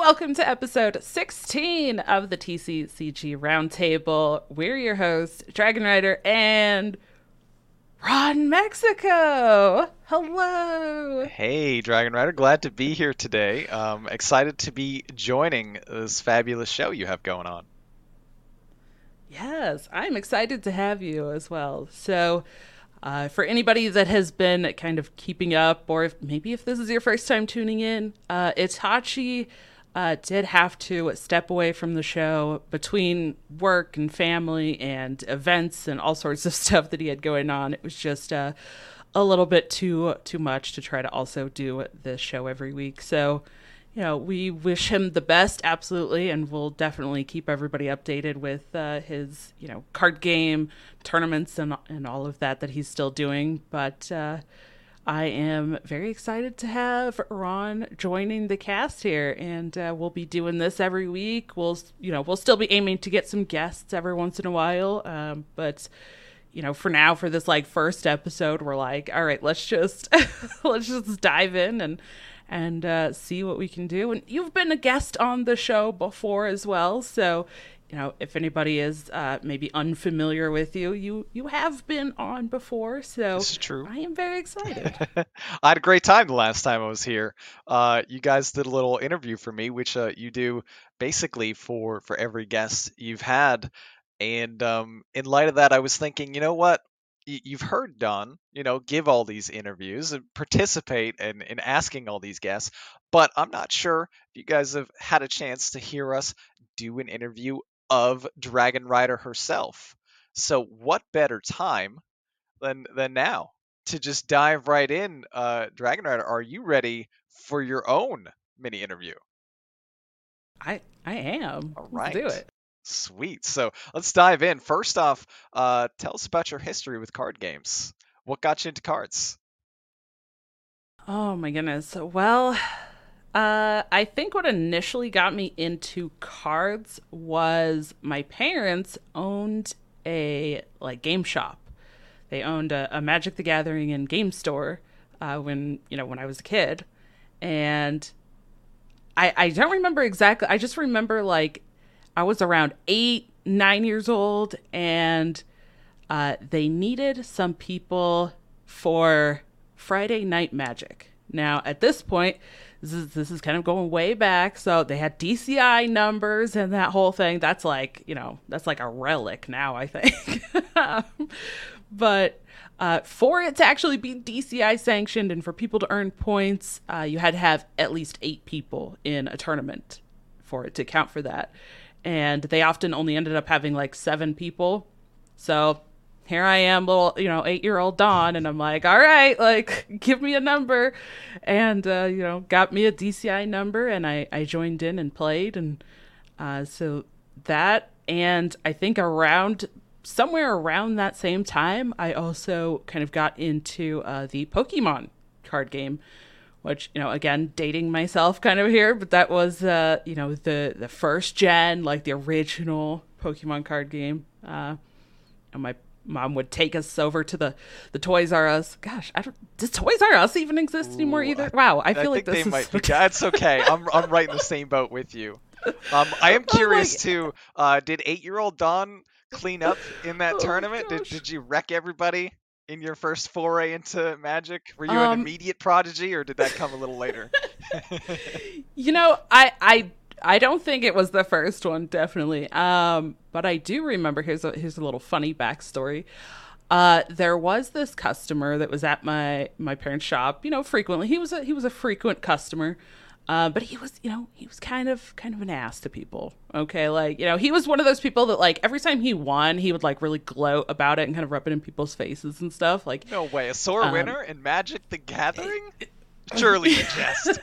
Welcome to episode 16 of the TCCG Roundtable. We're your hosts, Dragon Rider and Ron Mexico. Hello. Hey, Dragon Rider. Glad to be here today. Um, excited to be joining this fabulous show you have going on. Yes, I'm excited to have you as well. So, uh, for anybody that has been kind of keeping up, or if, maybe if this is your first time tuning in, uh, Itachi uh, did have to step away from the show between work and family and events and all sorts of stuff that he had going on. It was just uh, a little bit too too much to try to also do this show every week. So, you know, we wish him the best, absolutely, and we'll definitely keep everybody updated with uh, his you know card game tournaments and and all of that that he's still doing. But uh, I am very excited to have Ron joining the cast here, and uh, we'll be doing this every week. We'll, you know, we'll still be aiming to get some guests every once in a while, um, but you know, for now, for this like first episode, we're like, all right, let's just let's just dive in and and uh, see what we can do. And you've been a guest on the show before as well, so you know, if anybody is uh, maybe unfamiliar with you, you you have been on before, so this is true. I am very excited. I had a great time the last time I was here. Uh, you guys did a little interview for me, which uh, you do basically for for every guest you've had. And um, in light of that, I was thinking, you know what? you've heard Dawn, you know, give all these interviews and participate in, in asking all these guests, but I'm not sure if you guys have had a chance to hear us do an interview of Dragon Rider herself. So what better time than than now to just dive right in? Uh, Dragon Rider, are you ready for your own mini interview? I I am. All right. Let's do it. Sweet. So let's dive in. First off, uh, tell us about your history with card games. What got you into cards? Oh my goodness. Well, uh, I think what initially got me into cards was my parents owned a like game shop. They owned a, a Magic the Gathering and game store uh, when you know when I was a kid, and I I don't remember exactly. I just remember like I was around eight nine years old, and uh, they needed some people for Friday Night Magic. Now at this point this is this is kind of going way back. So they had DCI numbers and that whole thing. That's like you know that's like a relic now, I think. but uh, for it to actually be DCI sanctioned and for people to earn points, uh, you had to have at least eight people in a tournament for it to count for that. And they often only ended up having like seven people. So here I am, little, you know, eight year old Dawn, and I'm like, all right, like, give me a number. And, uh, you know, got me a DCI number, and I, I joined in and played. And uh, so that, and I think around somewhere around that same time, I also kind of got into uh, the Pokemon card game. Which you know, again, dating myself kind of here, but that was uh, you know the the first gen, like the original Pokemon card game. Uh, and my mom would take us over to the the Toys R Us. Gosh, I don't, does Toys R Us even exist anymore either? Wow, I feel I like this they is might. Be, that's okay. I'm I'm right in the same boat with you. Um, I am curious oh too. Uh, did eight year old Dawn clean up in that oh tournament? Did did you wreck everybody? In your first foray into magic, were you um, an immediate prodigy, or did that come a little later? you know, I I I don't think it was the first one, definitely. Um, but I do remember. Here's a here's a little funny backstory. Uh, there was this customer that was at my my parents' shop. You know, frequently. He was a he was a frequent customer. Uh, but he was, you know, he was kind of kind of an ass to people. Okay, like you know, he was one of those people that like every time he won, he would like really gloat about it and kind of rub it in people's faces and stuff. Like, no way, a sore um, winner in Magic the Gathering. It, Surely a jest.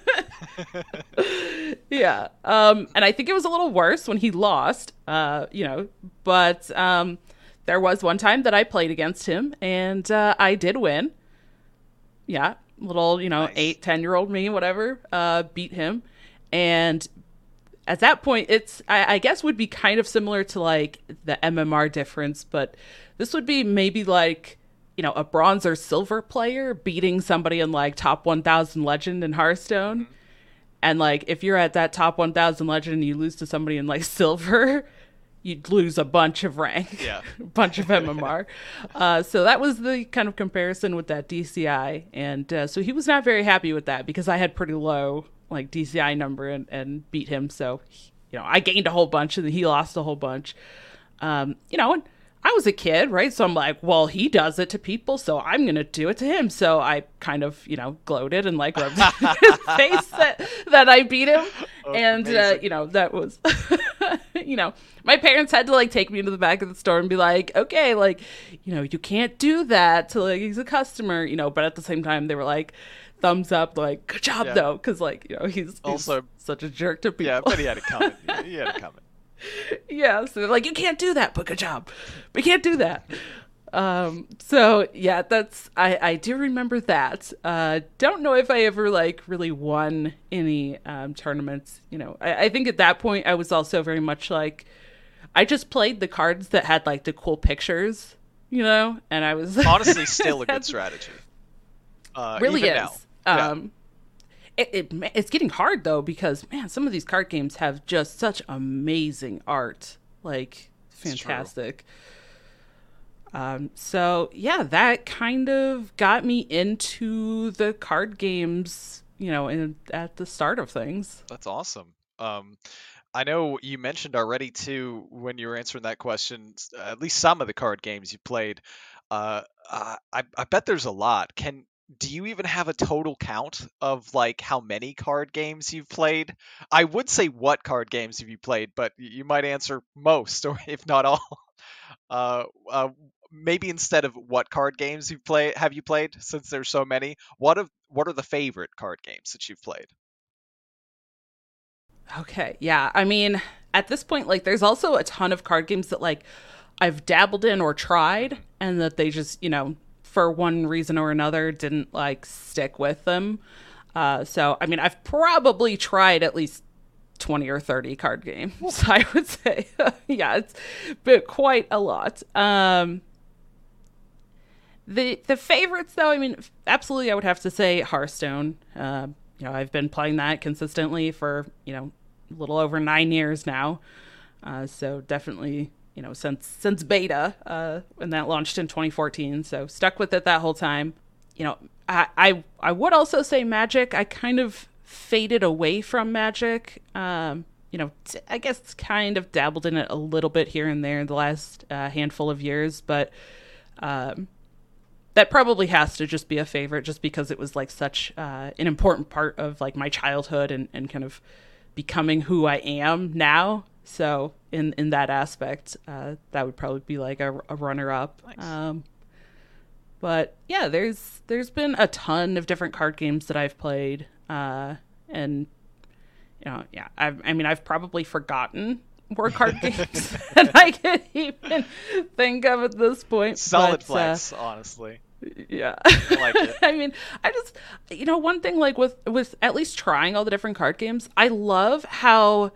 yeah. Um, and I think it was a little worse when he lost, uh, you know, but um, there was one time that I played against him and uh, I did win. Yeah. Little, you know, nice. eight, 10 year old me, whatever, uh, beat him. And at that point, it's, I, I guess, would be kind of similar to like the MMR difference, but this would be maybe like you know, a bronze or silver player beating somebody in like top 1000 legend in Hearthstone. Mm-hmm. And like if you're at that top 1000 legend and you lose to somebody in like silver, you'd lose a bunch of rank, Yeah. a bunch of MMR. uh, so that was the kind of comparison with that DCI, and uh, so he was not very happy with that because I had pretty low like DCI number and, and beat him. So you know I gained a whole bunch and he lost a whole bunch. Um, you know, and I was a kid, right? So I'm like, well, he does it to people, so I'm gonna do it to him. So I kind of, you know, gloated and like rubbed his face that that I beat him, and uh, you know that was, you know, my parents had to like take me into the back of the store and be like, okay, like, you know, you can't do that to like he's a customer, you know. But at the same time, they were like, thumbs up, like, good job Yeah. though, because like you know he's, he's Also- such a jerk to people. Yeah, but he had it coming. He had it coming. yeah so they're like you can't do that but good job. We can't do that. Um so yeah that's i i do remember that. Uh don't know if i ever like really won any um tournaments you know. I, I think at that point i was also very much like i just played the cards that had like the cool pictures you know and i was Honestly, still a good strategy. Uh, really even is. Um, it, it it's getting hard though because man, some of these card games have just such amazing art, like fantastic. Um, so yeah, that kind of got me into the card games, you know, in, at the start of things. That's awesome. Um, I know you mentioned already too when you were answering that question. At least some of the card games you played. Uh, I I I bet there's a lot. Can do you even have a total count of like how many card games you've played? I would say what card games have you played, but you might answer most, or if not all. Uh, uh, maybe instead of what card games you play have you played, since there's so many. What of what are the favorite card games that you've played? Okay, yeah. I mean, at this point, like, there's also a ton of card games that like I've dabbled in or tried, and that they just, you know, for one reason or another, didn't like stick with them. Uh, so, I mean, I've probably tried at least 20 or 30 card games, I would say. yeah, it's been quite a lot. Um, the the favorites though, I mean, absolutely I would have to say Hearthstone. Uh, you know, I've been playing that consistently for, you know, a little over 9 years now. Uh, so definitely, you know, since since beta, uh, when that launched in 2014, so stuck with it that whole time. You know, I I, I would also say Magic. I kind of faded away from Magic. Um, you know, t- I guess kind of dabbled in it a little bit here and there in the last uh, handful of years, but um, that probably has to just be a favorite, just because it was like such uh, an important part of like my childhood and, and kind of becoming who I am now. So in in that aspect, uh, that would probably be like a, a runner up. Nice. Um, but yeah, there's there's been a ton of different card games that I've played, uh, and you know, yeah, I've, I mean, I've probably forgotten more card games than I can even think of at this point. Solid but, uh, honestly. yeah. I like it. I mean, I just you know, one thing like with with at least trying all the different card games, I love how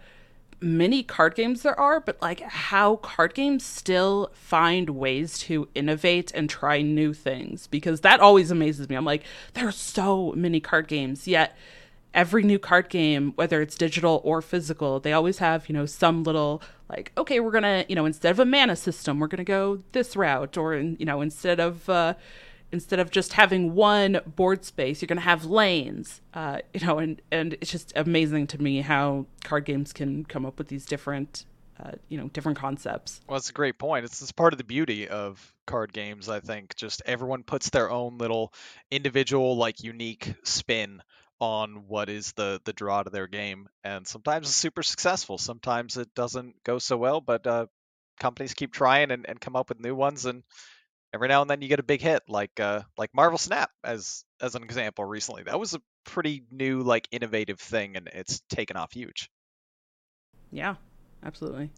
many card games there are, but like how card games still find ways to innovate and try new things because that always amazes me. I'm like, there are so many card games, yet every new card game, whether it's digital or physical, they always have, you know, some little like, okay, we're gonna, you know, instead of a mana system, we're gonna go this route, or you know, instead of uh instead of just having one board space, you're going to have lanes. Uh, you know, and and it's just amazing to me how card games can come up with these different, uh, you know, different concepts. Well, that's a great point. It's, it's part of the beauty of card games, I think. Just everyone puts their own little individual, like unique spin on what is the the draw to their game, and sometimes it's super successful. Sometimes it doesn't go so well, but uh, companies keep trying and, and come up with new ones, and every now and then you get a big hit, like uh, like Marvel Snap as as an example. Recently, that was a pretty new, like innovative thing, and it's taken off huge. Yeah, absolutely.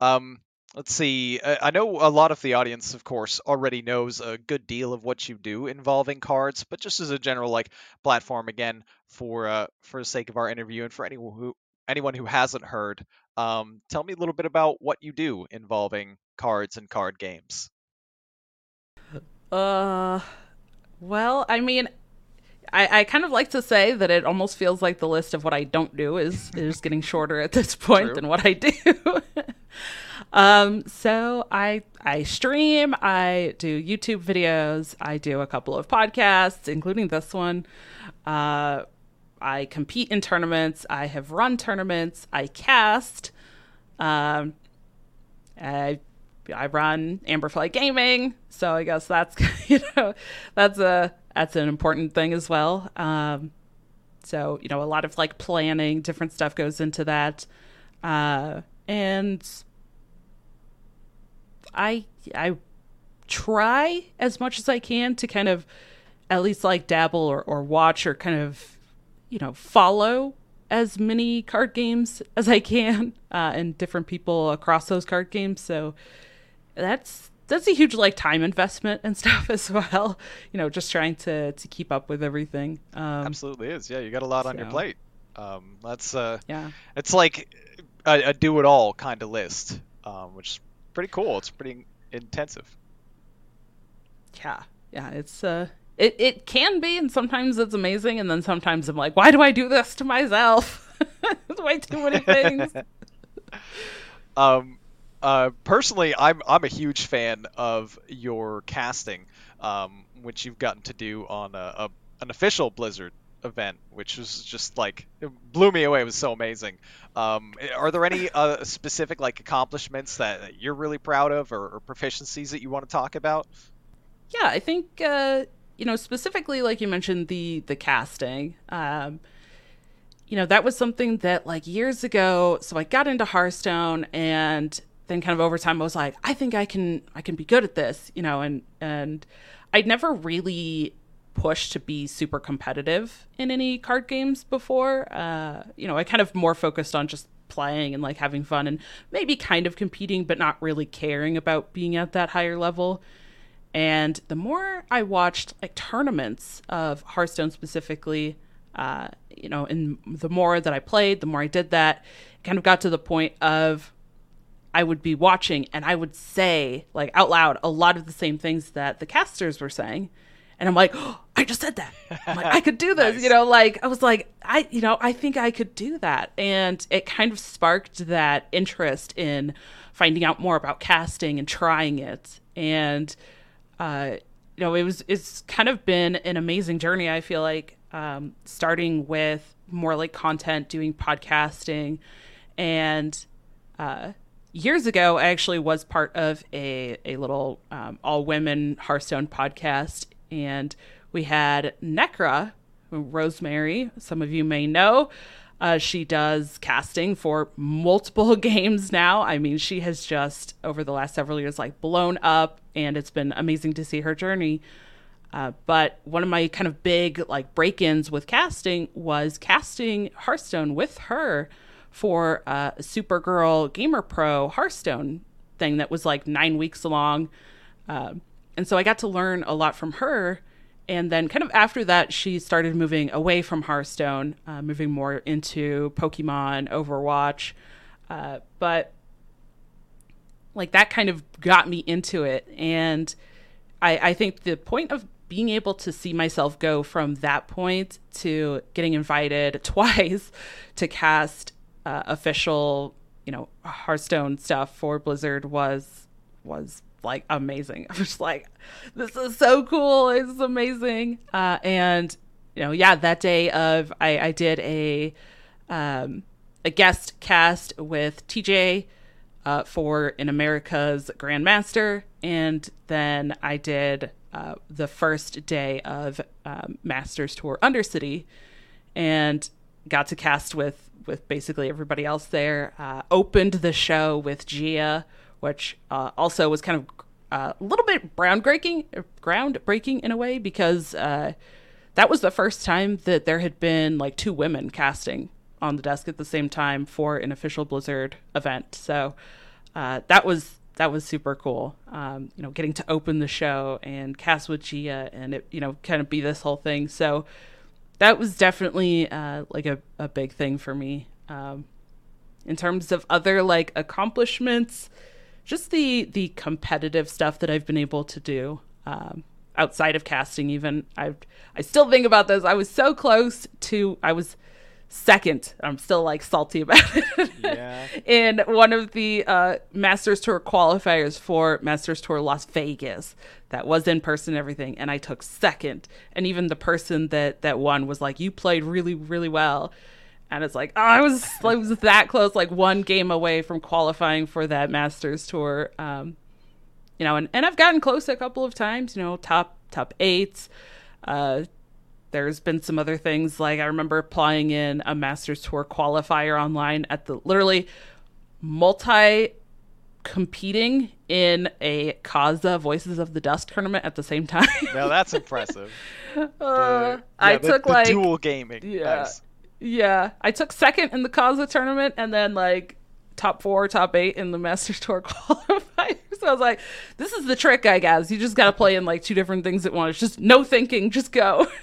Um, let's see. I know a lot of the audience, of course, already knows a good deal of what you do involving cards, but just as a general like platform again for uh, for the sake of our interview and for anyone who anyone who hasn't heard, um, tell me a little bit about what you do involving cards and card games. Uh, well, I mean, I, I kind of like to say that it almost feels like the list of what I don't do is is getting shorter at this point True. than what I do. um, so I I stream, I do YouTube videos, I do a couple of podcasts, including this one. Uh, I compete in tournaments. I have run tournaments. I cast. Um, I I run Amberfly Gaming, so I guess that's you know that's a that's an important thing as well. Um, so you know a lot of like planning, different stuff goes into that, uh, and I I try as much as I can to kind of at least like dabble or, or watch or kind of you know follow as many card games as I can uh, and different people across those card games. So that's that's a huge like time investment and stuff as well. You know, just trying to to keep up with everything. Um, Absolutely is. Yeah, you got a lot on your plate. Um, that's uh, Yeah. it's like a, a do-it-all kind of list, um, which is pretty cool. It's pretty intensive. Yeah. Yeah. It's uh. It, it can be, and sometimes it's amazing, and then sometimes I'm like, why do I do this to myself? It's way too many things. Um, uh, personally, I'm I'm a huge fan of your casting, um, which you've gotten to do on a, a an official Blizzard event, which was just like it blew me away. It was so amazing. Um, are there any uh, specific like accomplishments that, that you're really proud of, or, or proficiencies that you want to talk about? yeah i think uh you know specifically like you mentioned the the casting um you know that was something that like years ago so i got into hearthstone and then kind of over time i was like i think i can i can be good at this you know and and i'd never really pushed to be super competitive in any card games before. Uh you know i kind of more focused on just playing and like having fun and maybe kind of competing but not really caring about being at that higher level. And the more I watched like tournaments of Hearthstone specifically, uh, you know, and the more that I played, the more I did that, it kind of got to the point of I would be watching and I would say like out loud a lot of the same things that the casters were saying. And I'm like, oh, I just said that. I'm like, I could do this. Nice. You know, like I was like, I, you know, I think I could do that. And it kind of sparked that interest in finding out more about casting and trying it. And uh, you know, it was it's kind of been an amazing journey. I feel like um, starting with more like content, doing podcasting, and uh, years ago, I actually was part of a a little um, all women Hearthstone podcast, and we had Necra, Rosemary. Some of you may know. Uh, she does casting for multiple games now. I mean, she has just over the last several years like blown up, and it's been amazing to see her journey. Uh, but one of my kind of big like break-ins with casting was casting Hearthstone with her for uh, a Supergirl Gamer Pro Hearthstone thing that was like nine weeks long, Um and so I got to learn a lot from her. And then, kind of after that, she started moving away from Hearthstone, uh, moving more into Pokemon, Overwatch. Uh, but like that kind of got me into it. And I, I think the point of being able to see myself go from that point to getting invited twice to cast uh, official, you know, Hearthstone stuff for Blizzard was was like amazing. I was like, this is so cool. It's amazing. Uh, and you know, yeah, that day of I, I did a um, a guest cast with TJ uh, for in America's Grandmaster, and then I did uh, the first day of um, Masters Tour Undercity, and got to cast with with basically everybody else there. Uh, opened the show with Gia, which uh, also was kind of uh, a little bit groundbreaking, groundbreaking in a way because uh, that was the first time that there had been like two women casting on the desk at the same time for an official Blizzard event. So uh, that was that was super cool. Um, you know, getting to open the show and cast with Gia and it, you know, kind of be this whole thing. So that was definitely uh, like a, a big thing for me. Um, in terms of other like accomplishments, just the the competitive stuff that I've been able to do. Um, outside of casting even I I still think about this. I was so close to I was second. I'm still like salty about it. Yeah. in one of the uh, Masters Tour qualifiers for Masters Tour Las Vegas, that was in person and everything, and I took second. And even the person that that won was like, "You played really, really well." And it's like, oh, I was I was that close, like one game away from qualifying for that Masters Tour. Um, you know, and, and I've gotten close a couple of times. You know, top top eights. Uh, there's been some other things like I remember applying in a Masters Tour qualifier online at the literally multi competing in a Kaza Voices of the Dust tournament at the same time. now that's impressive. Uh, the, yeah, I the, took the like dual gaming. Yeah, nice. yeah. I took second in the Kaza tournament, and then like top four, top eight in the Masters Tour qualifier. So I was like, this is the trick, I guess. You just got to play in like two different things at once. Just no thinking, just go.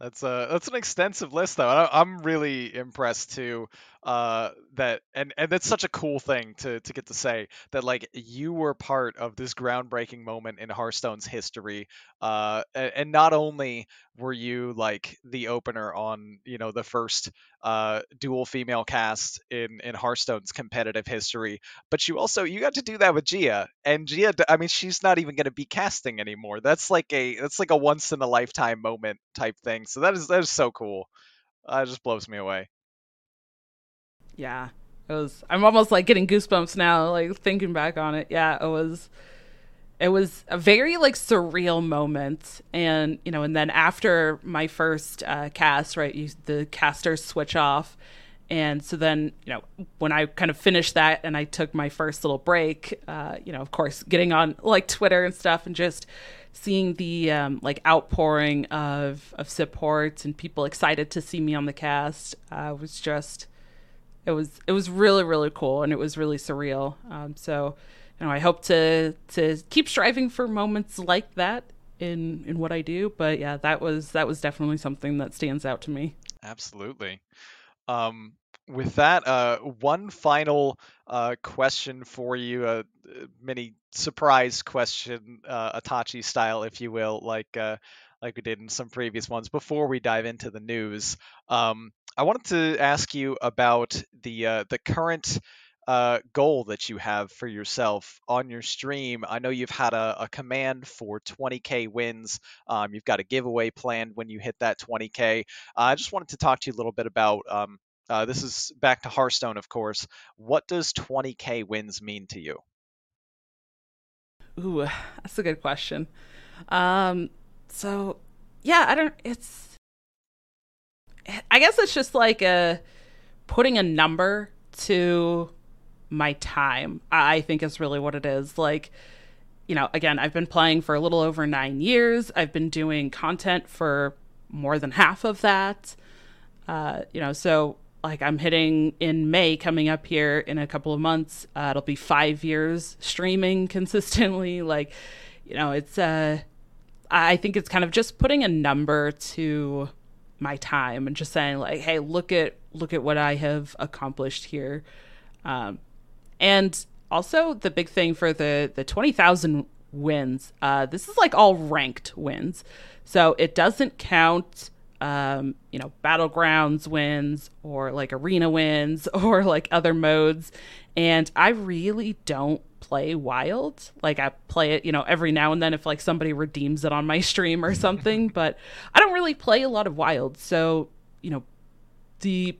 That's a that's an extensive list though. I'm really impressed too. Uh, that and and that's such a cool thing to to get to say that like you were part of this groundbreaking moment in Hearthstone's history. Uh, and not only were you like the opener on you know the first uh dual female cast in in Hearthstone's competitive history, but you also you got to do that with Gia, and Gia, I mean, she's not even going to be casting anymore. That's like a that's like a once in a lifetime moment type thing. So that is that is so cool. Uh, it just blows me away yeah, it was. I'm almost like getting goosebumps now, like thinking back on it. Yeah, it was. It was a very like surreal moment, and you know, and then after my first uh, cast, right, you, the casters switch off, and so then you know when I kind of finished that and I took my first little break, uh, you know, of course, getting on like Twitter and stuff, and just seeing the um, like outpouring of of support and people excited to see me on the cast uh, was just it was it was really really cool and it was really surreal. Um, so you know I hope to to keep striving for moments like that in in what I do. But yeah, that was that was definitely something that stands out to me. Absolutely. Um, with that, uh, one final uh, question for you, a uh, mini surprise question, uh, Itachi style, if you will, like uh, like we did in some previous ones. Before we dive into the news, um, I wanted to ask you about the uh, the current uh, goal that you have for yourself on your stream. I know you've had a, a command for 20k wins. Um, you've got a giveaway planned when you hit that 20k. Uh, I just wanted to talk to you a little bit about. Um, uh, this is back to Hearthstone, of course. What does 20k wins mean to you? Ooh, that's a good question. Um, so yeah, I don't. It's I guess it's just like a putting a number to my time. I think is really what it is. Like, you know, again, I've been playing for a little over nine years. I've been doing content for more than half of that. Uh, you know, so like I'm hitting in May coming up here in a couple of months. Uh, it'll be five years streaming consistently. Like, you know, it's uh, I think it's kind of just putting a number to my time and just saying like hey look at look at what i have accomplished here. Um, and also the big thing for the the 20000 wins uh, this is like all ranked wins. So it doesn't count um, you know battlegrounds wins or like arena wins or like other modes. And i really don't play wild. Like i play it you know every now and then if like somebody redeems it on my stream or something but i don't really play a lot of wild. So you know the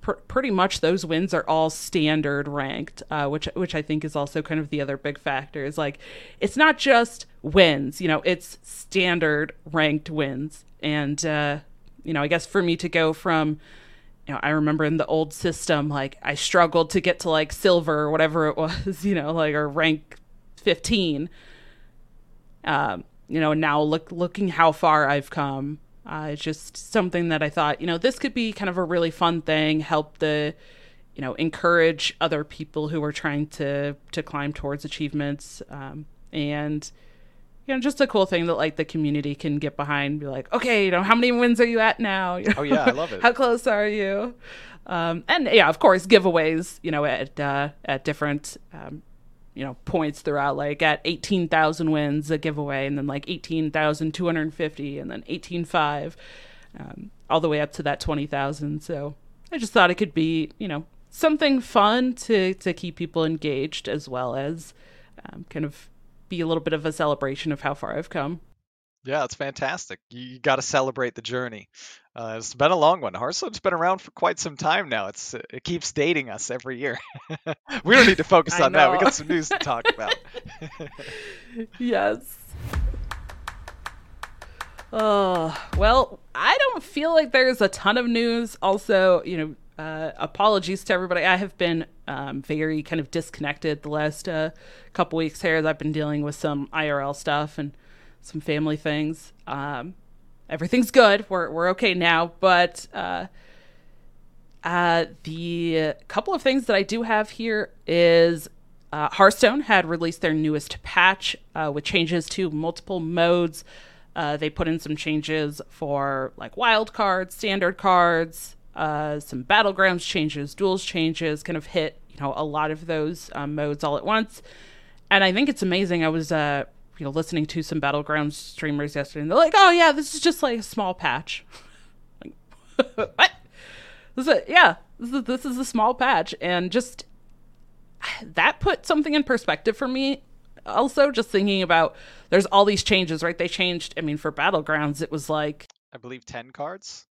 pr- pretty much those wins are all standard ranked uh, which which i think is also kind of the other big factor is like it's not just wins you know it's standard ranked wins. And uh you know i guess for me to go from you know, I remember in the old system, like I struggled to get to like silver or whatever it was, you know, like or rank 15. Um, you know, now look looking how far I've come. Uh, it's just something that I thought, you know, this could be kind of a really fun thing, help the, you know, encourage other people who are trying to to climb towards achievements, um, and you know, just a cool thing that like the community can get behind. Be like, okay, you know, how many wins are you at now? You know, oh yeah, I love it. how close are you? Um, and yeah, of course, giveaways. You know, at uh, at different um, you know points throughout like at 18,000 wins a giveaway and then like 18,250 and then 18.5 um, all the way up to that 20,000 so I just thought it could be you know something fun to to keep people engaged as well as um, kind of be a little bit of a celebration of how far I've come. Yeah, it's fantastic. You, you got to celebrate the journey. Uh, it's been a long one. Hearthstone's been around for quite some time now. It's it keeps dating us every year. we don't need to focus on that. We got some news to talk about. yes. Oh, well, I don't feel like there's a ton of news. Also, you know, uh, apologies to everybody. I have been um, very kind of disconnected the last uh, couple weeks here. I've been dealing with some IRL stuff and some family things. Um, everything's good. We're we're okay now, but uh, uh, the couple of things that I do have here is uh, Hearthstone had released their newest patch uh, with changes to multiple modes. Uh, they put in some changes for like wild cards, standard cards, uh, some battlegrounds changes, duels changes, kind of hit know a lot of those um, modes all at once. And I think it's amazing. I was uh, you know listening to some battleground streamers yesterday, and they're like, "Oh yeah, this is just like a small patch." like, what? This is a, yeah, this is this is a small patch, and just that put something in perspective for me. Also, just thinking about there's all these changes, right? They changed. I mean, for battlegrounds, it was like I believe ten cards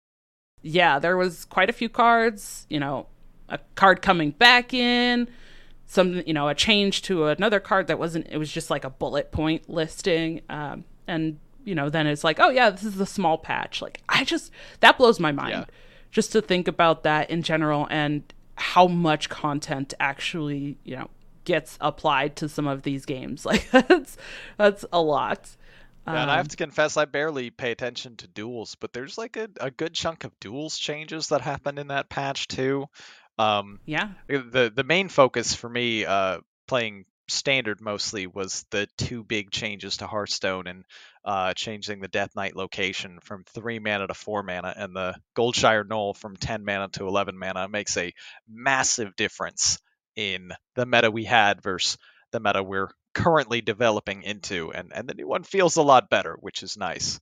yeah, there was quite a few cards, you know, a card coming back in, some, you know, a change to another card that wasn't, it was just like a bullet point listing. Um, and, you know, then it's like, oh, yeah, this is a small patch. Like, I just, that blows my mind yeah. just to think about that in general and how much content actually, you know, gets applied to some of these games. Like, that's, that's a lot. Yeah, and I have um, to confess, I barely pay attention to duels, but there's like a, a good chunk of duels changes that happened in that patch too. Um, yeah. The the main focus for me, uh, playing standard mostly, was the two big changes to Hearthstone and uh, changing the Death Knight location from three mana to four mana, and the Goldshire Gnoll from ten mana to eleven mana. It makes a massive difference in the meta we had versus the meta we're currently developing into, and and the new one feels a lot better, which is nice.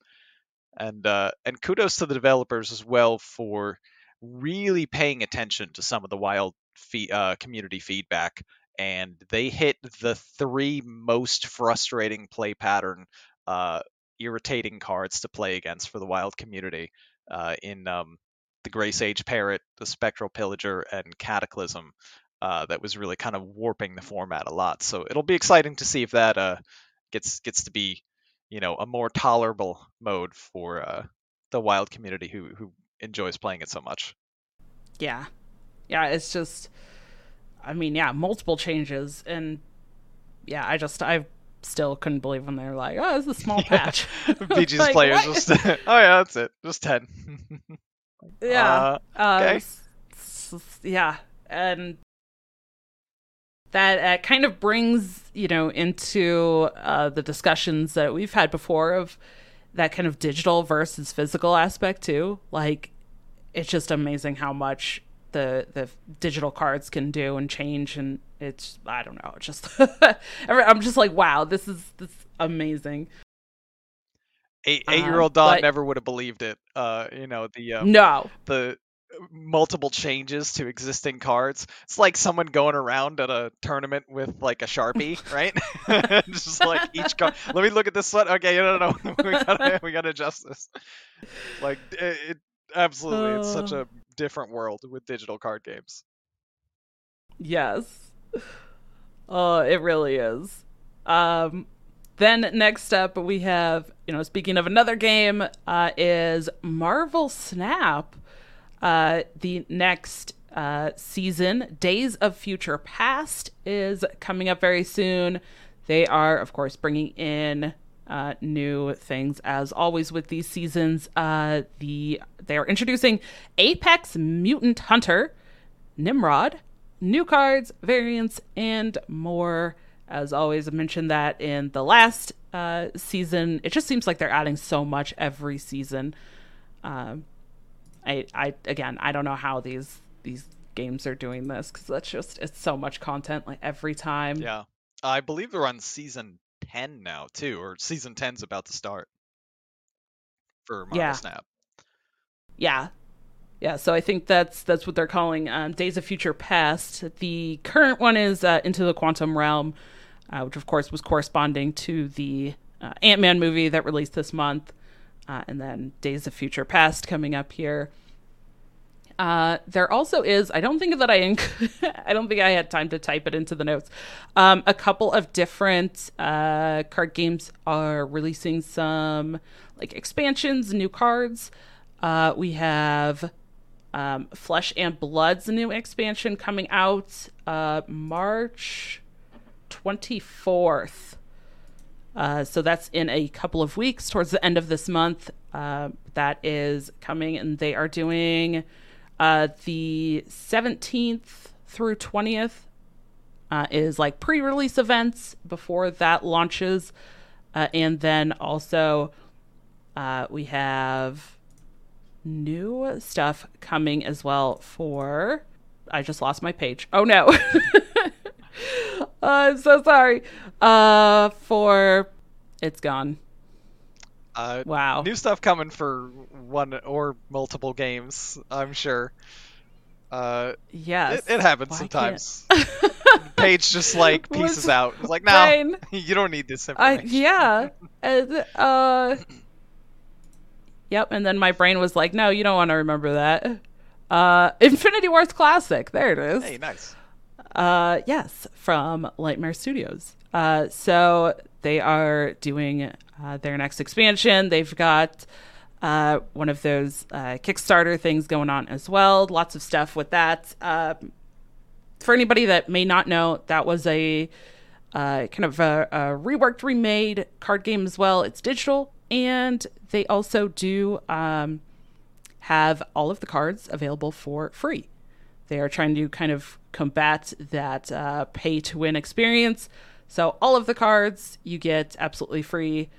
And uh, and kudos to the developers as well for really paying attention to some of the wild fee- uh, community feedback, and they hit the three most frustrating play pattern, uh, irritating cards to play against for the wild community uh, in um, the Grey Sage Parrot, the Spectral Pillager, and Cataclysm uh, that was really kind of warping the format a lot. So it'll be exciting to see if that uh, gets gets to be, you know, a more tolerable mode for uh, the wild community who who enjoys playing it so much. Yeah, yeah, it's just, I mean, yeah, multiple changes, and yeah, I just I still couldn't believe when they're like, oh, it's a small patch. BG's like, players just, oh yeah, that's it, just ten. yeah. Uh, okay. Uh, yeah, and that uh, kind of brings you know into uh, the discussions that we've had before of that kind of digital versus physical aspect too. Like it's just amazing how much the the digital cards can do and change. And it's i don't know just i'm just like wow this is this is amazing. Eight eight year old um, Dawn never would have believed it. Uh, you know the um, no. the multiple changes to existing cards. It's like someone going around at a tournament with like a sharpie, right? Just like each card. Let me look at this one. Okay, no, no, no. we gotta we gotta adjust this. Like it, it absolutely, uh, it's such a different world with digital card games. Yes. Uh, it really is. Um, then next up we have, you know, speaking of another game, uh, is Marvel Snap uh, the next uh, season, Days of Future Past, is coming up very soon. They are, of course, bringing in uh, new things as always with these seasons. Uh, the they are introducing Apex Mutant Hunter, Nimrod, new cards, variants, and more. As always, I mentioned that in the last uh, season. It just seems like they're adding so much every season. Um, I, I again, I don't know how these these games are doing this because that's just it's so much content like every time. Yeah, I believe they're on season 10 now too, or season 10's about to start for Marvel Yeah. Snap. Yeah. Yeah, so I think that's that's what they're calling um, Days of Future Past. The current one is uh, Into the Quantum Realm, uh, which of course was corresponding to the uh, Ant Man movie that released this month, uh, and then Days of Future Past coming up here. Uh, there also is. I don't think that I. Inc- I don't think I had time to type it into the notes. Um, a couple of different uh, card games are releasing some like expansions, new cards. Uh, we have um, Flesh and Blood's new expansion coming out uh, March twenty fourth. Uh, so that's in a couple of weeks, towards the end of this month. Uh, that is coming, and they are doing uh, the 17th through 20th uh, is like pre-release events before that launches, uh, and then also we have new stuff coming as well for. I just lost my page. Oh no. Uh, I'm so sorry. Uh, for it's gone. Uh, Wow. New stuff coming for one or multiple games, I'm sure. Uh, Yes. it, it happens Why sometimes. Page just like pieces out. It's like, no, you don't need this information. yeah. And, uh. Yep. And then my brain was like, "No, you don't want to remember that." Uh, Infinity Wars Classic. There it is. Hey, nice. Uh, yes, from Lightmare Studios. Uh, so they are doing uh, their next expansion. They've got uh, one of those uh, Kickstarter things going on as well. Lots of stuff with that. Uh, for anybody that may not know, that was a uh, kind of a, a reworked, remade card game as well. It's digital, and they also do um, have all of the cards available for free. They are trying to kind of combat that uh, pay to win experience. So, all of the cards you get absolutely free.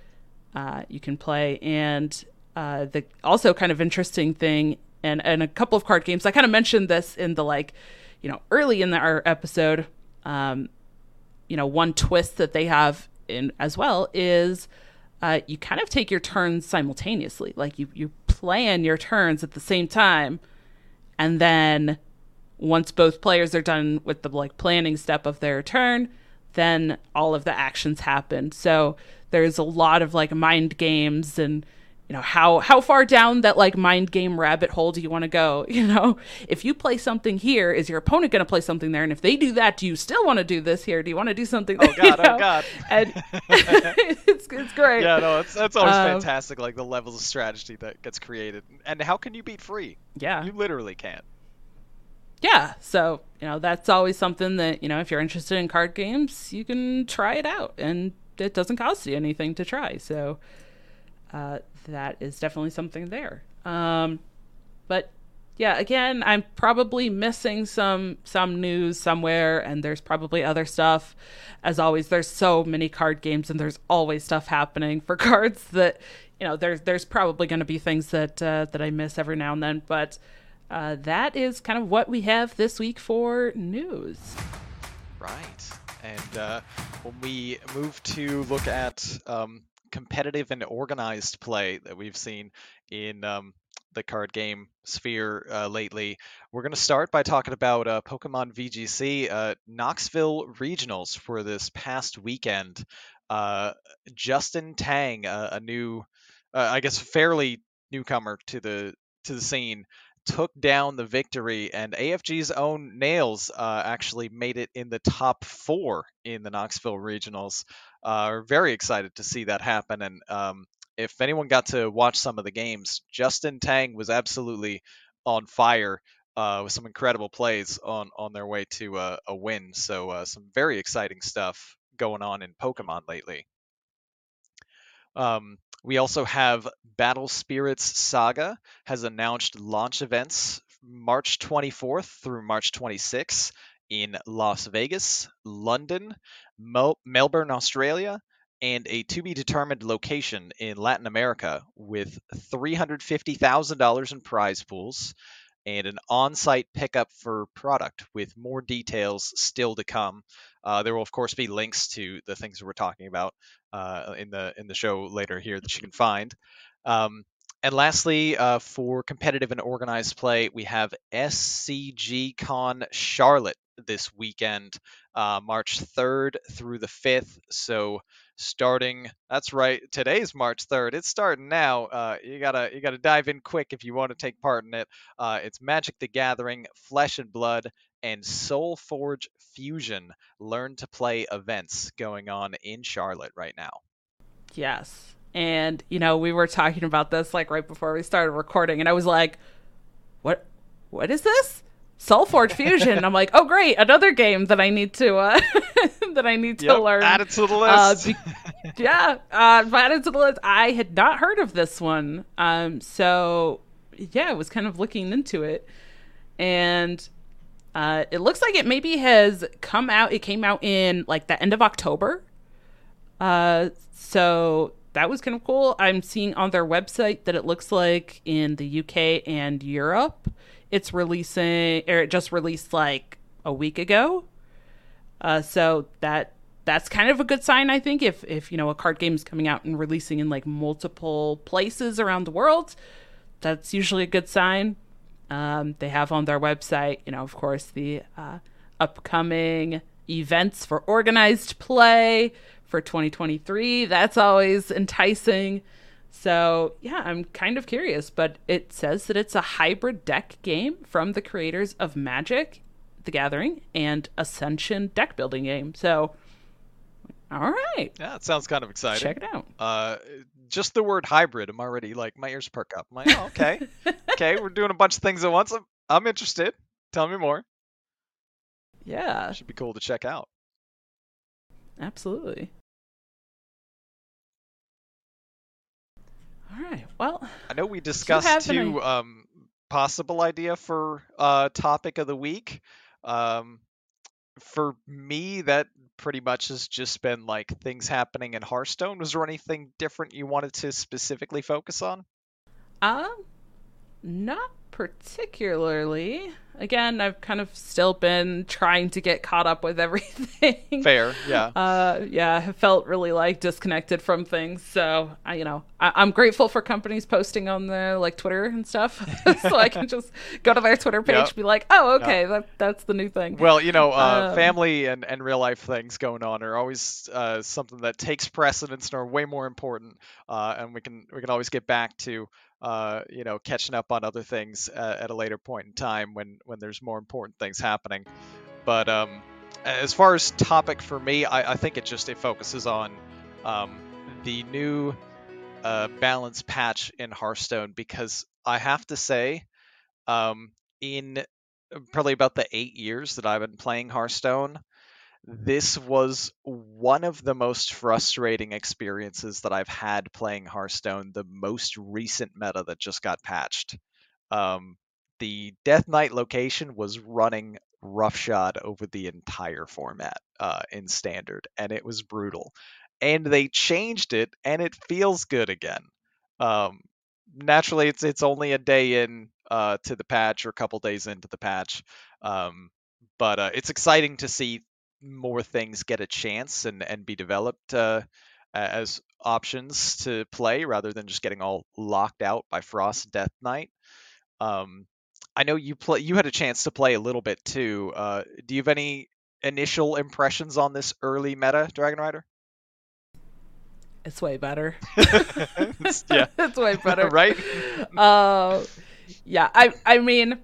Uh, you can play. And uh, the also kind of interesting thing, and, and a couple of card games, I kind of mentioned this in the like, you know, early in the, our episode. Um, you know, one twist that they have in as well is uh, you kind of take your turns simultaneously. Like you, you plan your turns at the same time, and then once both players are done with the like planning step of their turn, then all of the actions happen. So there's a lot of like mind games and you know how how far down that like mind game rabbit hole do you want to go you know if you play something here is your opponent going to play something there and if they do that do you still want to do this here do you want to do something Oh you god, know? oh god. and it's, it's great Yeah, no, it's that's always Um, fantastic. Like the levels of strategy that gets created, and how can you beat free? yeah You literally can't. Yeah so you know that's always something that you know if you're interested in card games you can try it out and it doesn't cost you anything to try so uh, that is definitely something there. Um, but yeah again i'm probably missing some some news somewhere and there's probably other stuff. As always there's so many card games and there's always stuff happening for cards that you know there's there's probably going to be things that uh, that i miss every now and then but uh, that is kind of what we have this week for news. Right. And uh, when we move to look at um, competitive and organized play that we've seen in um, the card game sphere uh, lately, we're going to start by talking about uh, Pokemon VGC uh, Knoxville Regionals for this past weekend. Uh, Justin Tang, a new, uh, I guess, fairly newcomer to the to the scene, took down the victory, and AFG's own Nails uh, actually made it in the top four in the Knoxville regionals. Uh, we're very excited to see that happen, and um, if anyone got to watch some of the games, Justin Tang was absolutely on fire uh, with some incredible plays on on their way to a, a win. So uh, some very exciting stuff going on in Pokemon lately. Um, we also have Battle Spirits Saga has announced launch events March 24th through March 26th in Las Vegas, London, Mel- Melbourne, Australia, and a to be determined location in Latin America with $350,000 in prize pools, and an on site pickup for product with more details still to come. Uh, there will, of course, be links to the things we're talking about uh, in the in the show later here that you can find. Um, and lastly, uh, for competitive and organized play, we have SCG Con Charlotte this weekend, uh, March 3rd through the 5th. So starting, that's right, today's March 3rd. It's starting now. Uh, you gotta you gotta dive in quick if you want to take part in it. Uh, it's Magic the Gathering, Flesh and Blood, and SolForge Fusion Learn to Play events going on in Charlotte right now. Yes. And, you know, we were talking about this like right before we started recording, and I was like, what what is this? SolForge Fusion. I'm like, oh great, another game that I need to uh that I need to Yep, learn. add it to the Uh, list. be- yeah, uh, added to the list. I had not heard of this one. Um, so yeah, I was kind of looking into it, and uh, it looks like it maybe has come out. It came out in like the end of October. Uh, so that was kind of cool. I'm seeing on their website that it looks like in the UK and Europe, it's releasing, or it just released like a week ago. Uh, so that that's kind of a good sign, I think. If if you know a card game is coming out and releasing in like multiple places around the world, that's usually a good sign. Um, they have on their website, you know, of course, the uh, upcoming events for organized play for 2023. That's always enticing. So, yeah, I'm kind of curious, but it says that it's a hybrid deck game from the creators of Magic the Gathering and Ascension deck building game. So, all right, yeah, it sounds kind of exciting. check it out. Uh, just the word hybrid, I'm already like my ears perk up. I'm like, oh, okay, okay, we're doing a bunch of things at once. I'm, I'm interested. Tell me more. Yeah, Should be cool to check out. absolutely. Well, I know we discussed two um, possible idea for uh, topic of the week. Um, for me, that pretty much has just been like things happening in Hearthstone. Was there anything different you wanted to specifically focus on? Um, not particularly. Again, I've kind of still been trying to get caught up with everything. Fair, yeah. Uh, yeah, I felt really like disconnected from things. So, I, you know, I, I'm grateful for companies posting on their like Twitter and stuff, so I can just go to their Twitter page, Yep. be like, oh, okay, that that's the new thing. Well, you know, uh, Um, family and, and real life things going on are always uh, something that takes precedence and are way more important. Uh, and we can we can always get back to uh, you know catching up on other things uh, at a later point in time when when there's more important things happening. But um, as far as topic for me, I, I think it just it focuses on um, the new uh, balance patch in Hearthstone because I have to say, um, in probably about the eight years that I've been playing Hearthstone, this was one of the most frustrating experiences that I've had playing Hearthstone, the most recent meta that just got patched. Um, the Death Knight location was running roughshod over the entire format uh, in standard, and it was brutal. And they changed it, and it feels good again. Um, naturally, it's it's only a day in uh, to the patch or a couple days into the patch, um, but uh, it's exciting to see more things get a chance and and be developed uh, as options to play rather than just getting all locked out by Frost Death Knight. Um, I know you play. You had a chance to play a little bit too. Uh, do you have any initial impressions on this early meta, Dragon Rider? it's way better. It's- yeah, it's way better. right. uh, yeah, I I mean,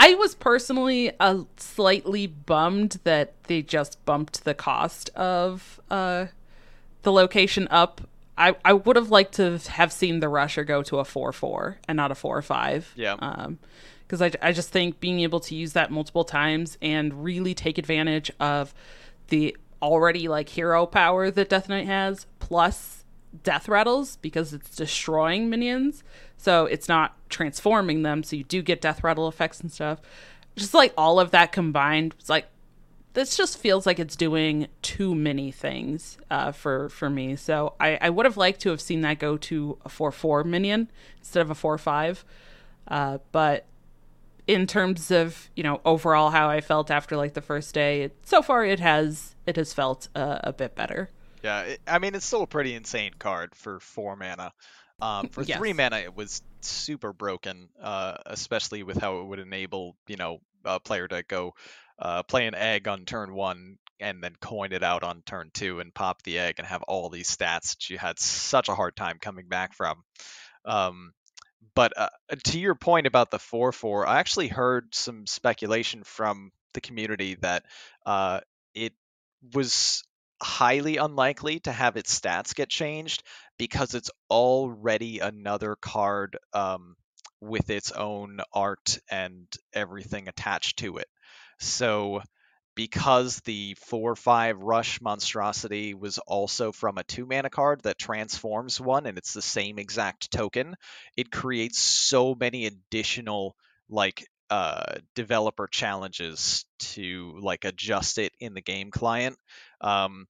I was personally uh, slightly bummed that they just bumped the cost of uh, the location up. I, I would have liked to have seen the rusher go to a four four and not a four five. Yeah. Um, because I, I just think being able to use that multiple times and really take advantage of the already like hero power that Death Knight has, plus death rattles because it's destroying minions. So it's not transforming them. So you do get death rattle effects and stuff. Just like all of that combined, it's like this just feels like it's doing too many things uh, for for me. So I, I would have liked to have seen that go to a four four minion instead of a four five. Uh, but in terms of you know overall how I felt after like the first day, so far it has it has felt uh, a bit better. Yeah, it, I mean it's still a pretty insane card for four mana. Um, for Yes. three mana, it was super broken, uh, especially with how it would enable you know a player to go uh, play an egg on turn one and then coin it out on turn two and pop the egg and have all these stats that you had such a hard time coming back from. Um, but uh, to your point about the 4 4, I actually heard some speculation from the community that uh, it was highly unlikely to have its stats get changed because it's already another card um, with its own art and everything attached to it. So because the 4 5 rush monstrosity was also from a 2 mana card that transforms one and it's the same exact token, it creates so many additional like uh developer challenges to like adjust it in the game client um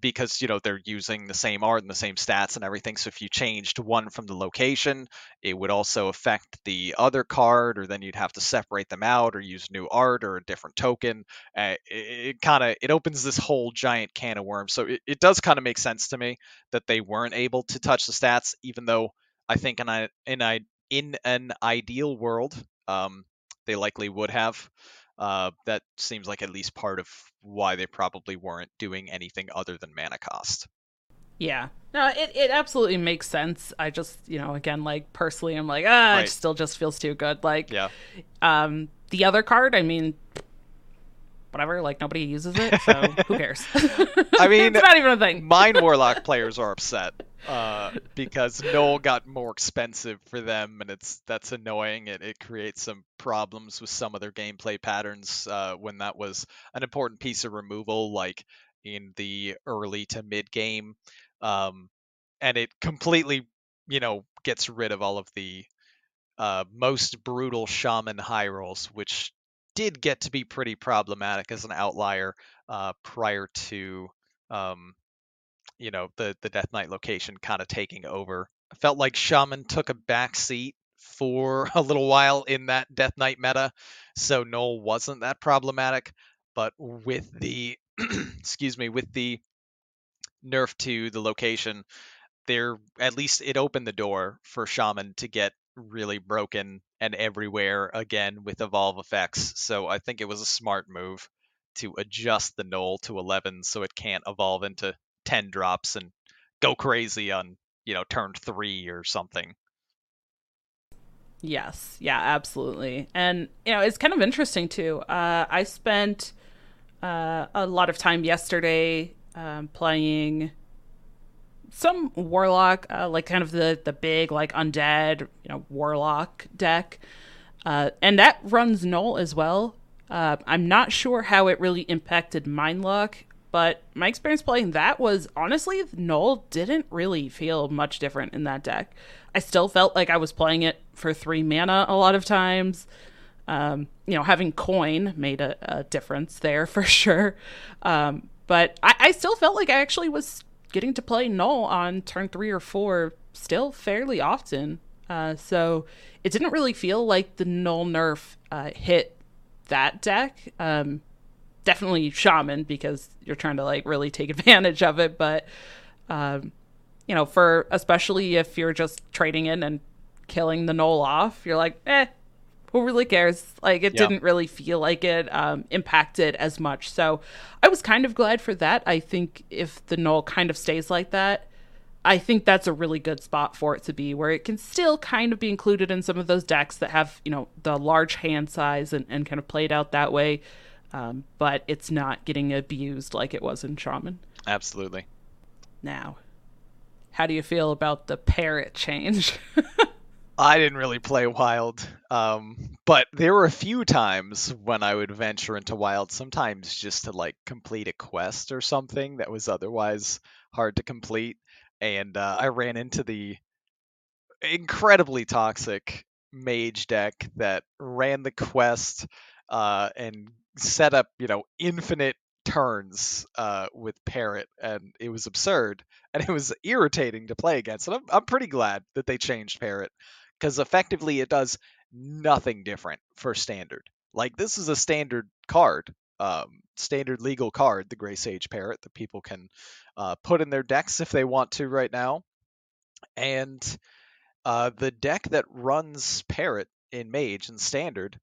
because you know they're using the same art and the same stats and everything so if you changed one from the location it would also affect the other card or then you'd have to separate them out or use new art or a different token uh, it, it kind of it opens this whole giant can of worms so it, it does kind of make sense to me that they weren't able to touch the stats even though i think in, I, in, I, in an ideal world um, they likely would have uh, that seems like at least part of why they probably weren't doing anything other than mana cost. Yeah. No, it, it absolutely makes sense. I just, you know, again, like personally, I'm like, ah, Right. it still just feels too good. Like, Yeah. um, the other card, I mean, whatever, like nobody uses it, so who cares? I mean, it's not even a thing. Mind Warlock players are upset uh, because Gnoll got more expensive for them, and it's that's annoying. It, it creates some problems with some of their gameplay patterns uh, when that was an important piece of removal, like in the early to mid game, um, and it completely, you know, gets rid of all of the uh, most brutal shaman high rolls, which did get to be pretty problematic as an outlier uh, prior to um, you know the the Death Knight location kind of taking over. I felt like Shaman took a back seat for a little while in that Death Knight meta, so Gnoll wasn't that problematic. But with the excuse me, with the nerf to the location, there at least it opened the door for Shaman to get really broken and everywhere again with evolve effects. So I think it was a smart move to adjust the Gnoll to 11 so it can't evolve into 10 drops and go crazy on, you know, turn 3 or something. Yes, yeah, absolutely. And you know, it's kind of interesting too. Uh, I spent uh, a lot of time yesterday um, playing some warlock, uh, like kind of the the big like undead, you know, warlock deck, uh, and that runs Gnoll as well. Uh, I'm not sure how it really impacted Mindlock, but my experience playing that was honestly Gnoll didn't really feel much different in that deck. I still felt like I was playing it for three mana a lot of times. Um, you know, having coin made a, a difference there for sure. Um, but I, I still felt like I actually was getting to play Gnoll on turn three or four still fairly often. Uh, so it didn't really feel like the Gnoll nerf uh, hit that deck. Um, definitely shaman because you're trying to like really take advantage of it, but um, you know, for especially if you're just trading in and killing the Gnoll off, you're like, eh, who really cares? Like, it Yeah. didn't really feel like it um, impacted as much. So I was kind of glad for that. I think if the Gnoll kind of stays like that, I think that's a really good spot for it to be, where it can still kind of be included in some of those decks that have, you know, the large hand size and, and kind of played out that way. Um, but it's not getting abused like it was in Shaman. Absolutely. Now, how do you feel about the parrot change? I didn't really play Wild, um, but there were a few times when I would venture into Wild, sometimes just to like complete a quest or something that was otherwise hard to complete, and uh, I ran into the incredibly toxic mage deck that ran the quest uh, and set up, you know, infinite turns uh, with Parrot, and it was absurd and it was irritating to play against. And I'm, I'm pretty glad that they changed Parrot because effectively it does nothing different for standard. Like this is a standard card, um, standard legal card, the Grey Sage Parrot that people can uh, put in their decks if they want to right now. And uh, the deck that runs Parrot in Mage and Standard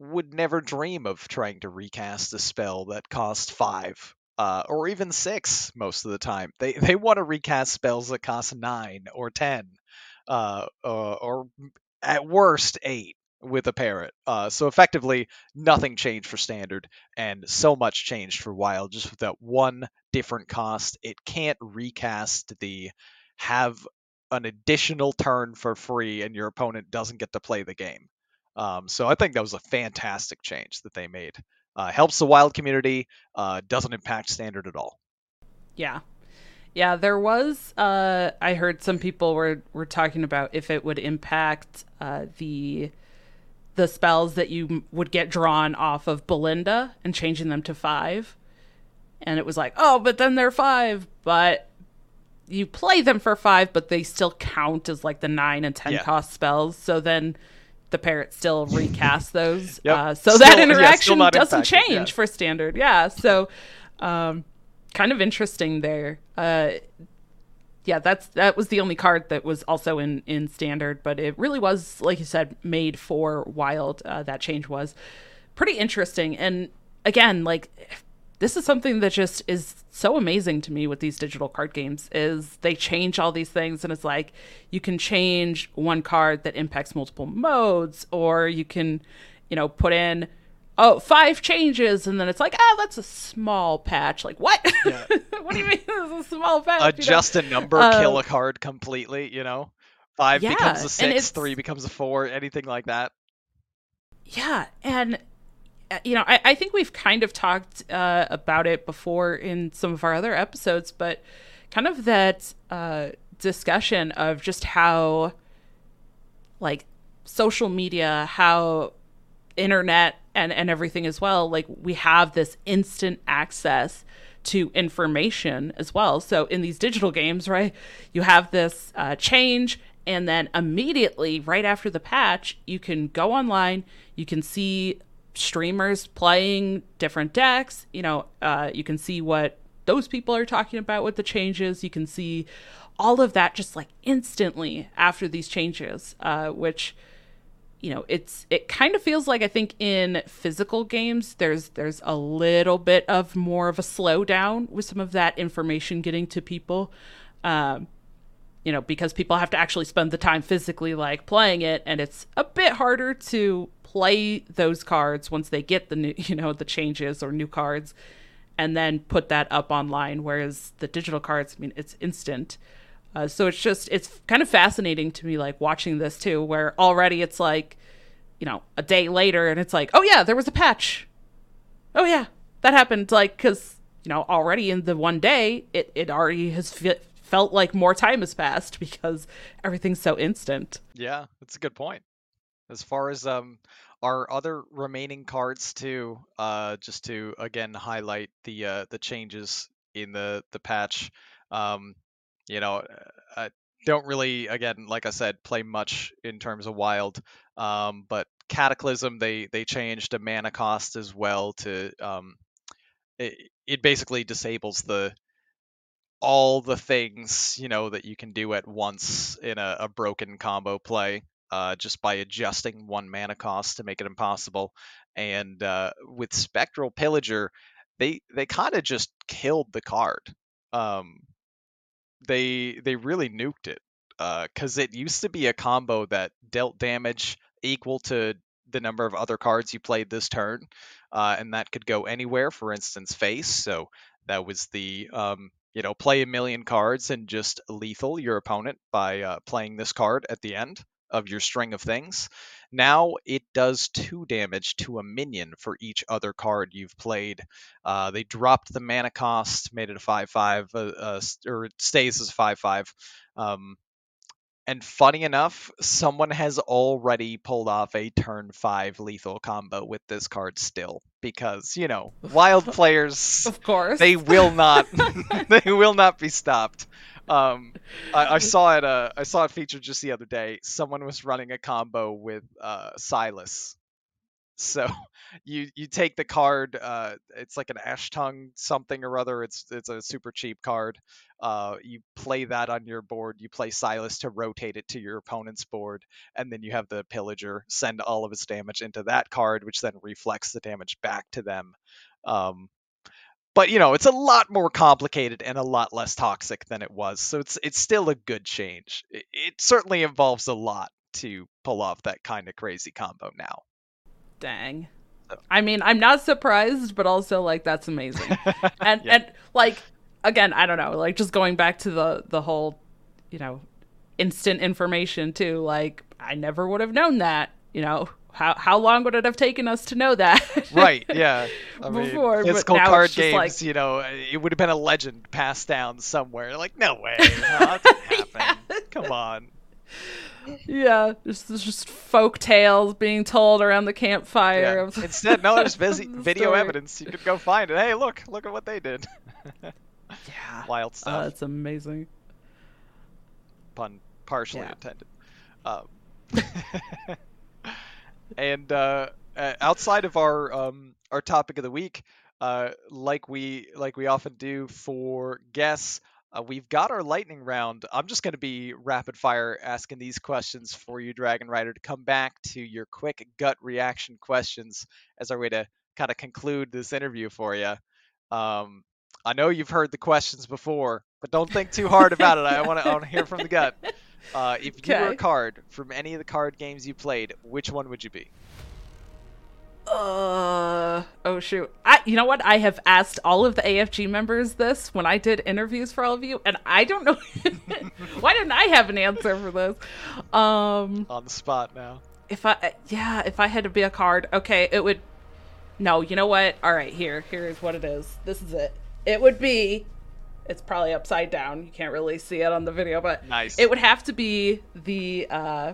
would never dream of trying to recast a spell that costs five uh, or even six most of the time. They they want to recast spells that cost nine or ten, uh, uh, or at worst eight with a parrot. Uh, so effectively, nothing changed for standard, and so much changed for wild. Just with that one different cost, it can't recast the have an additional turn for free, and your opponent doesn't get to play the game. Um, so I think that was a fantastic change that they made. Uh, helps the wild community, uh, doesn't impact standard at all. Yeah. Yeah, there was. Uh, I heard some people were were talking about if it would impact uh, the the spells that you would get drawn off of Balinda and changing them to five, and it was like, oh, but then they're five, but you play them for five, but they still count as like the nine and ten yeah. cost spells. So then the parrot still recast those. Yep. Uh, so still, that interaction yeah, doesn't change yeah. for standard. Yeah. So um, kind of interesting there. Uh, yeah, that's that was the only card that was also in in standard, but it really was, like you said, made for wild. Uh, that change was pretty interesting, and again, like this is something that just is so amazing to me with these digital card games is they change all these things and it's like you can change one card that impacts multiple modes or you can you know put in oh five changes and then it's like ah that's a small patch. Like what? Yeah. what do you mean this is a small patch? Adjust you know? a number uh, kill a card completely you know? Five yeah, becomes a six three becomes a four anything like that. Yeah and you know, I, I think we've kind of talked uh, about it before in some of our other episodes, but kind of that uh, discussion of just how, like, social media, how internet and, and everything as well, like, we have this instant access to information as well. So in these digital games, right, you have this uh, change, and then immediately, right after the patch, you can go online, you can see streamers playing different decks. You know, uh, you can see what those people are talking about with the changes. You can see all of that just like instantly after these changes, uh, which you know it's it kind of feels like I think in physical games there's there's a little bit of more of a slowdown with some of that information getting to people. Um, you know, because people have to actually spend the time physically like playing it, and it's a bit harder to play those cards once they get the new, you know, the changes or new cards, and then put that up online. Whereas the digital cards, I mean, it's instant. Uh, so it's just it's kind of fascinating to me, like watching this too, where already it's like, you know, a day later, and it's like, oh yeah, there was a patch. Oh yeah, that happened. Like because you know already in the one day, it it already has felt like more time has passed because everything's so instant. Yeah, that's a good point. As far as um our other remaining cards too, uh, just to again highlight the uh, the changes in the the patch. Um, you know, I don't really again, like I said, play much in terms of wild. Um, but Cataclysm, they they changed a mana cost as well to um, it, it basically disables the all the things you know that you can do at once in a, a broken combo play uh, just by adjusting one mana cost to make it impossible. And uh, with Spectral Pillager, they they kind of just killed the card. Um, they they really nuked it because uh, it used to be a combo that dealt damage equal to the number of other cards you played this turn, uh, and that could go anywhere. For instance, face. So that was the um, you know play a million cards and just lethal your opponent by uh, playing this card at the end of your string of things. Now it does two damage to a minion for each other card you've played. Uh, they dropped the mana cost, made it a 5 5, uh, uh, or it stays as 5 5. Um, and funny enough, someone has already pulled off a turn 5 lethal combo with this card still. Because, you know, wild players. of course. They will not. they will not be stopped. Um, I, I saw it. Uh, I saw it featured just the other day. Someone was running a combo with uh, Silas. So you you take the card. Uh, it's like an Ashtongue something or other. It's it's a super cheap card. Uh, you play that on your board. You play Silas to rotate it to your opponent's board, and then you have the pillager send all of its damage into that card, which then reflects the damage back to them. Um, but you know, it's a lot more complicated and a lot less toxic than it was. So it's it's still a good change. It, it certainly involves a lot to pull off that kind of crazy combo now. Dang. I mean, I'm not surprised, but also like that's amazing. and Yeah. and like again, I don't know, like just going back to the the whole, you know, instant information too. Like I never would have known that. You know, how how long would it have taken us to know that? right yeah I mean, Before, but physical now card it's just games like- you know it would have been a legend passed down somewhere like no way no, that didn't happen come on yeah, just just folk tales being told around the campfire. yeah. Of instead no there's visi- the video story. evidence you could go find it hey look look at what they did Yeah, wild uh, stuff it's amazing. pun partially Yeah. intended um, and uh, outside of our um, our topic of the week uh, like we like we often do for guests uh, we've got our lightning round. I'm just going to be rapid fire asking these questions for you dragon rider to come back to your quick gut reaction questions as our way to kind of conclude this interview for you um, i know you've heard the questions before but don't think too hard about it. I want to hear from the gut uh, if you were a card from any of the card games you played which one would you be Uh oh shoot. I you know what? I have asked all of the AFG members this when I did interviews for all of you, and I don't know why didn't I have an answer for this? Um on the spot now if I yeah, if I had to be a card, okay, it would No, you know what? Alright, here, here's what it is. This is it. It would be it's probably upside down. You can't really see it on the video, but Nice. it would have to be the uh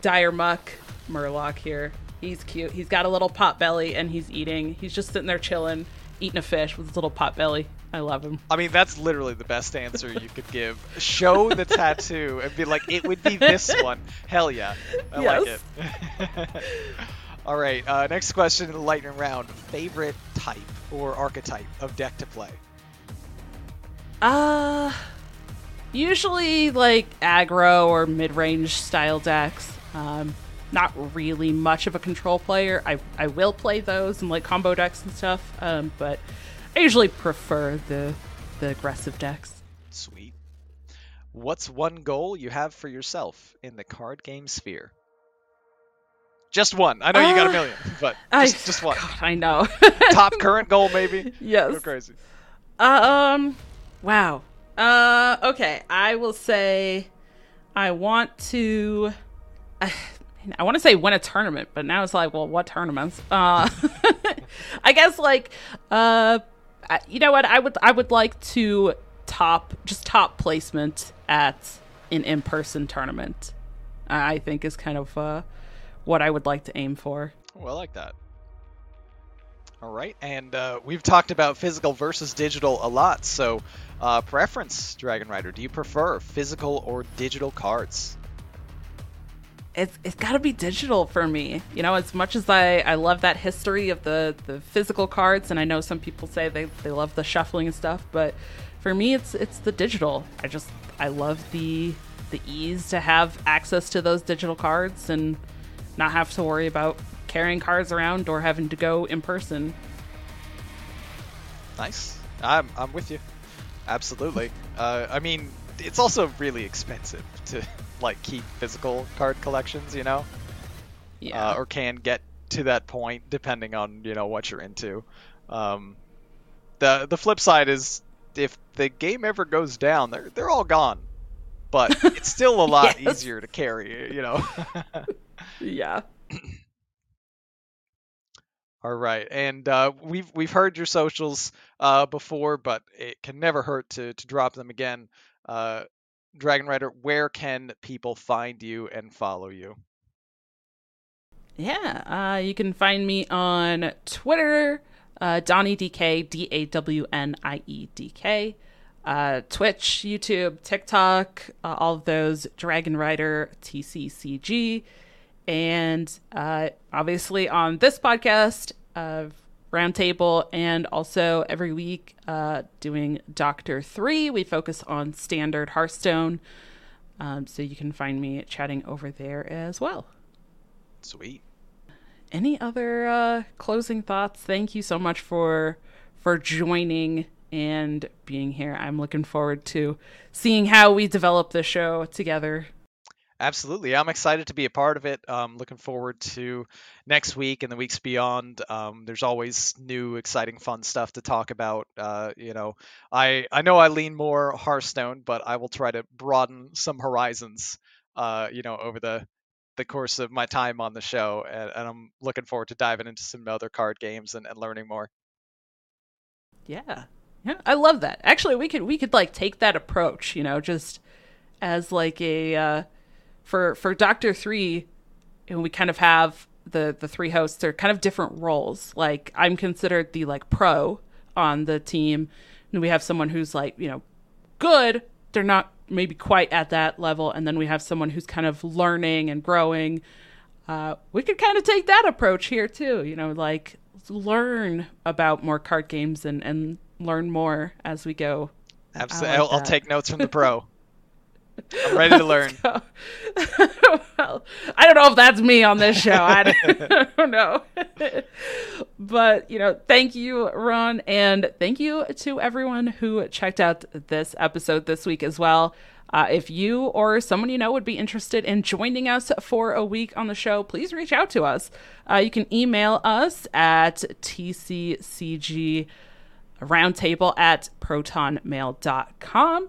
dire muck murloc here he's cute he's got a little pot belly and he's eating he's just sitting there chilling eating a fish with his little pot belly i love him I mean, that's literally the best answer you could give. Show the tattoo and be like, it would be this one. Hell yeah. I like it. All right, uh, next question in the lightning round. Favorite type or archetype of deck to play? Uh usually like aggro or mid-range style decks um not really much of a control player i i will play those and like combo decks and stuff um but i usually prefer the the aggressive decks Sweet. What's one goal you have for yourself in the card game sphere? Just one. I know you got a Uh, million, but I, just, just one. God, I know. Top current goal, maybe? yes. Go crazy. Um. Wow. Uh. Okay. I will say, I want to. I, I want to say win a tournament, but now it's like, well, what tournaments? Uh. I guess like, uh, I- you know what? I would I would like to top just top placement at an in person tournament. I think is kind of uh what I would like to aim for. Well, I like that. All right, and uh, we've talked about physical versus digital a lot. So, uh, preference, Dragon Rider, do you prefer physical or digital cards? it's it's got to be digital for me. You know, as much as I I love that history of the the physical cards, and I know some people say they they love the shuffling and stuff, but for me, it's it's the digital. I just I love the the ease to have access to those digital cards and not have to worry about carrying cards around or having to go in person. Nice. I'm I'm with you. Absolutely. Uh, I mean, it's also really expensive to like keep physical card collections, you know, Yeah. uh, or can get to that point depending on you know what you're into. Um, the the flip side is if the game ever goes down, they're they're all gone. But it's still a lot Yes. easier to carry, you know. yeah. All right, and uh, we've we've heard your socials uh, before, but it can never hurt to to drop them again. Uh, Dragon Rider, where can people find you and follow you? Yeah, uh, you can find me on Twitter, uh, Dawnie DK, D A W N I E D K. uh, Twitch, YouTube, TikTok, all of those, Dragon Rider TCCG. And uh, obviously on this podcast, uh, Roundtable, and also every week uh, doing Doctor 3. We focus on standard Hearthstone. Um, so you can find me chatting over there as well. Sweet. Any other uh, closing thoughts? Thank you so much for for joining and being here. I'm looking forward to seeing how we develop the show together. Absolutely. I'm excited to be a part of it. Um, looking forward to next week and the weeks beyond. Um, there's always new, exciting, fun stuff to talk about. Uh, you know, I, I know I lean more Hearthstone, but I will try to broaden some horizons, uh, you know, over the, the course of my time on the show. And, and I'm looking forward to diving into some other card games and, and learning more. Yeah. Yeah. I love that. Actually, we could, we could like take that approach, you know, just as like a, uh, for for Doctor Three, and we kind of have the the three hosts are kind of different roles. Like I'm considered the like pro on the team, and we have someone who's like you know good. They're not maybe quite at that level, and then we have someone who's kind of learning and growing. Uh, we could kind of take that approach here too. You know, like learn about more card games and and learn more as we go. Absolutely, like I'll, I'll take notes from the pro. I'm ready to learn. well, I don't know if that's me on this show. I don't know. but, you know, thank you, Ron. And thank you to everyone who checked out this episode this week as well. Uh, if you or someone you know would be interested in joining us for a week on the show, please reach out to us. Uh, you can email us at tccg roundtable at protonmail.com.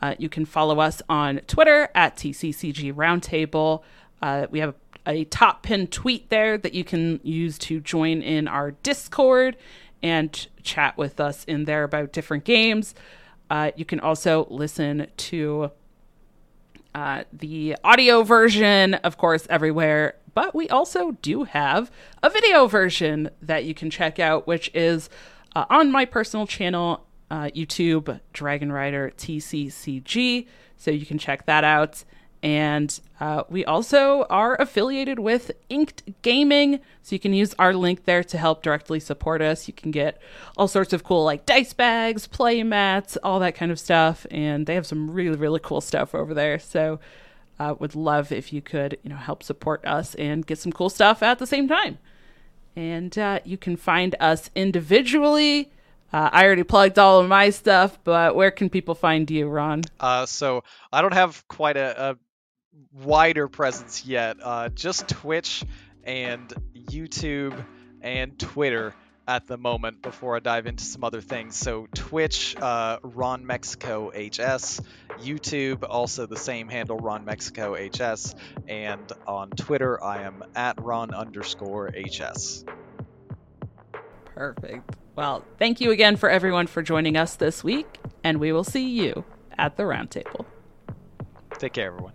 Uh, you can follow us on Twitter at TCCG Roundtable. Uh, we have a top pin tweet there that you can use to join in our Discord and chat with us in there about different games. Uh, you can also listen to uh, the audio version, of course, everywhere. But we also do have a video version that you can check out, which is uh, on my personal channel uh, YouTube Dragon Rider TCCG, so you can check that out. And uh, we also are affiliated with Inked Gaming, so you can use our link there to help directly support us. You can get all sorts of cool like dice bags, play mats, all that kind of stuff, and they have some really really cool stuff over there. So, uh, would love if you could you know help support us and get some cool stuff at the same time. And uh, you can find us individually uh, I already plugged all of my stuff, but where can people find you, Ron? Uh, so I don't have quite a, a wider presence yet. Uh, just Twitch and YouTube and Twitter at the moment before I dive into some other things. So Twitch, uh, Ron Mexico HS, YouTube, also the same handle, Ron Mexico HS, and on Twitter I am at Ron underscore HS. Perfect. Well, thank you again for everyone for joining us this week, and we will see you at the roundtable. Take care, everyone.